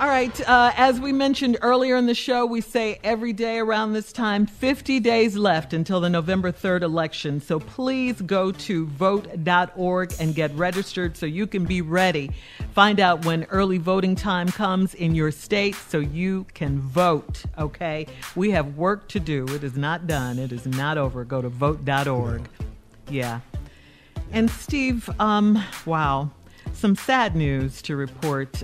All right. Uh, as we mentioned earlier in the show, we say every day around this time, 50 days left until the November 3rd election. So please go to vote.org and get registered so you can be ready. Find out when early voting time comes in your state so you can vote. Okay. We have work to do. It is not done, it is not over. Go to vote.org. Yeah. And Steve, um, wow, some sad news to report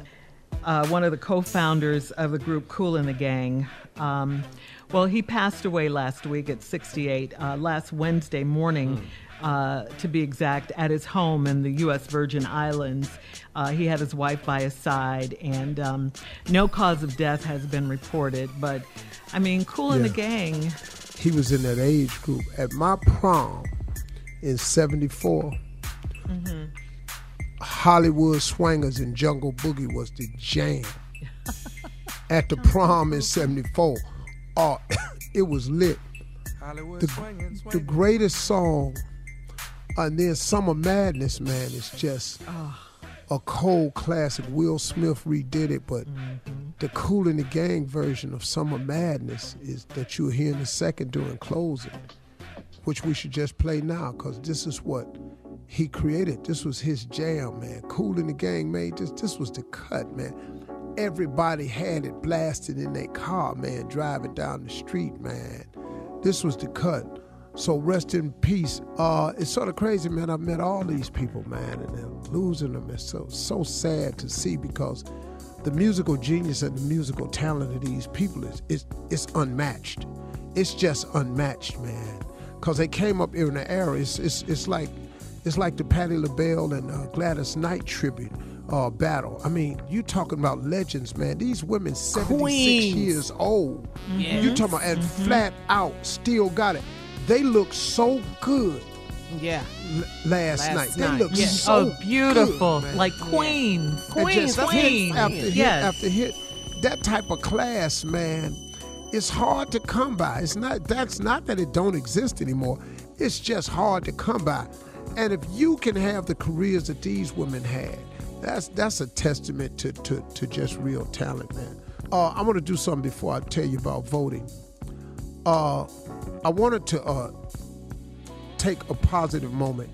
uh, one of the co-founders of the group Kool and the Gang. Um, well, he passed away last week at 68, uh, last Wednesday morning. Mm. Uh, to be exact, at his home in the U.S. Virgin Islands. Uh, he had his wife by his side, and um, no cause of death has been reported. But I mean, cool yeah. and the Gang. He was in that age group. At my prom in '74, mm-hmm. Hollywood Swingers and Jungle Boogie was the jam. At the prom in '74, oh, it was lit. The, the greatest song, and then Summer Madness, man, is just a cold classic. Will Smith redid it, but mm-hmm. the Kool and the Gang version of Summer Madness is that you'll hear in a second during closing, which we should just play now, because this is what he created. This was his jam, man. Kool and the Gang made this. This was the cut, man. Everybody had it blasted in their car, man, driving down the street, man. This was the cut. So rest in peace. Uh, it's sort of crazy, man. I've met all these people, man, and losing them is so so sad to see because the musical genius and the musical talent of these people is is it's unmatched. It's just unmatched, man. Cause they came up in an era. It's it's it's like it's like the Patti LaBelle and uh, Gladys Knight tribute uh, battle. I mean, you talking about legends, man. These women, 76 Queens. years old. Yes. You talking about, and mm-hmm. flat out, still got it. They look so good. Yeah. L- last, last, night. They look yeah. so oh, beautiful. Good, like queens. Queens. Queens. After hit yes. after hit. That type of class, man, it's hard to come by. It's not that's not that it don't exist anymore. It's just hard to come by. And if you can have the careers that these women had, that's that's a testament to to, to just real talent, man. Uh, I want to do something before I tell you about voting. Uh, I wanted to uh, take a positive moment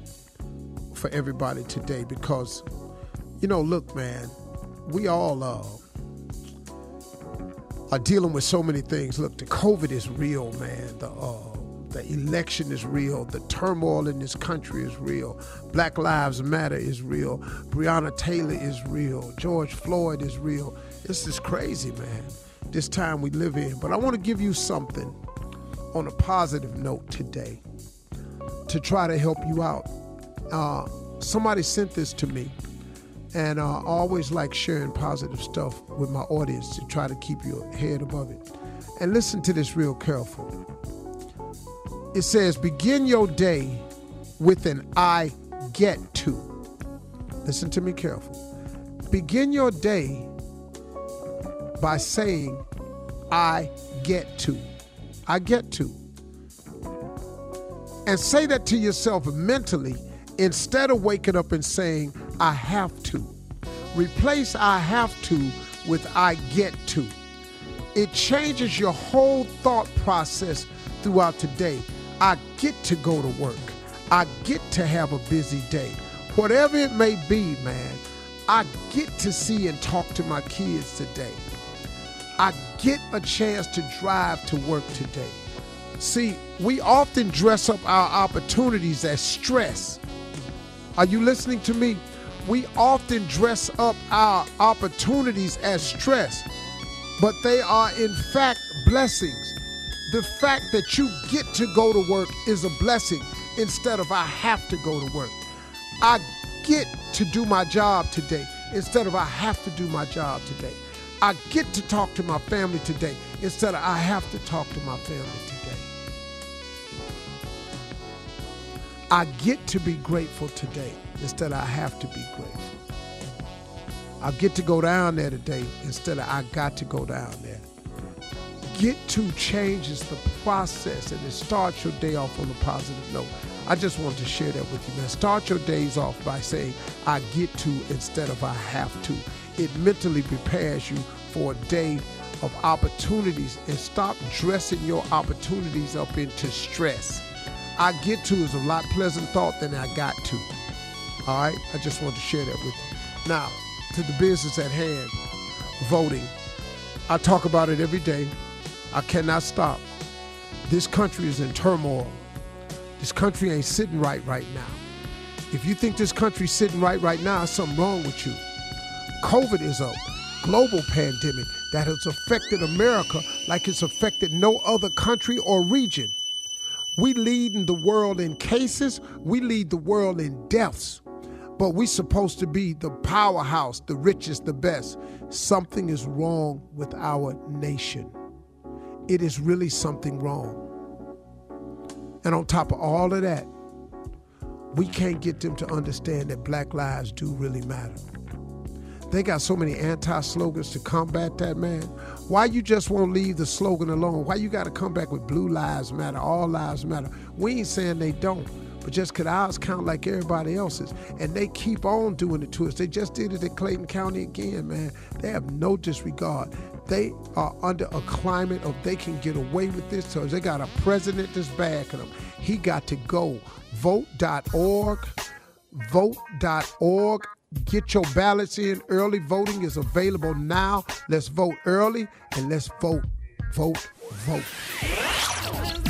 for everybody today because, you know, look, man, we all uh, are dealing with so many things. Look, the COVID is real, man. The uh, The election is real. The turmoil in this country is real. Black Lives Matter is real. Breonna Taylor is real. George Floyd is real. This is crazy, man, this time we live in. But I want to give you something on a positive note today to try to help you out. Uh, somebody sent this to me, and uh, I always like sharing positive stuff with my audience to try to keep your head above it. And listen to this real careful. It says, begin your day with an I get to. Listen to me careful. Begin your day by saying, I get to. I get to. And say that to yourself mentally instead of waking up and saying, I have to. Replace I have to with I get to. It changes your whole thought process throughout the day. I get to go to work. I get to have a busy day. Whatever it may be, man, I get to see and talk to my kids today. I get a chance to drive to work today. See, we often dress up our opportunities as stress. Are you listening to me? We often dress up our opportunities as stress, but they are in fact blessings. The fact that you get to go to work is a blessing instead of I have to go to work. I get to do my job today instead of I have to do my job today. I get to talk to my family today instead of I have to talk to my family today. I get to be grateful today instead of I have to be grateful. I get to go down there today instead of I got to go down there. Get to changes the process and it starts your day off on a positive note. I just want to share that with you, man. Start your days off by saying, I get to instead of I have to it mentally prepares you for a day of opportunities and stop dressing your opportunities up into stress. I get to is a lot pleasant thought than I got to. All right, I just want to share that with you. Now, to the business at hand, voting. I talk about it every day. I cannot stop. This country is in turmoil. This country ain't sitting right right now. If you think this country's sitting right right now, something wrong with you. COVID is a global pandemic that has affected America like it's affected no other country or region. We lead in the world in cases, we lead the world in deaths. But we're supposed to be the powerhouse, the richest, the best. Something is wrong with our nation. It is really something wrong. And on top of all of that, we can't get them to understand that black lives do really matter. They got so many anti-slogans to combat that, man. Why you just won't leave the slogan alone? Why you got to come back with blue lives matter, all lives matter? We ain't saying they don't, but just cause ours count like everybody else's, and they keep on doing it to us. They just did it in Clayton County again, man. They have no disregard. They are under a climate of they can get away with this, so they got a president that's backing them. He got to go. Vote.org, vote.org Get your ballots in. Early voting is available now. Let's vote early and let's vote, vote, vote.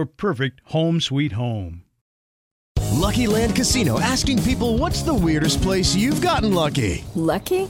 your perfect home sweet home. Lucky Land Casino asking people what's the weirdest place you've gotten lucky? Lucky?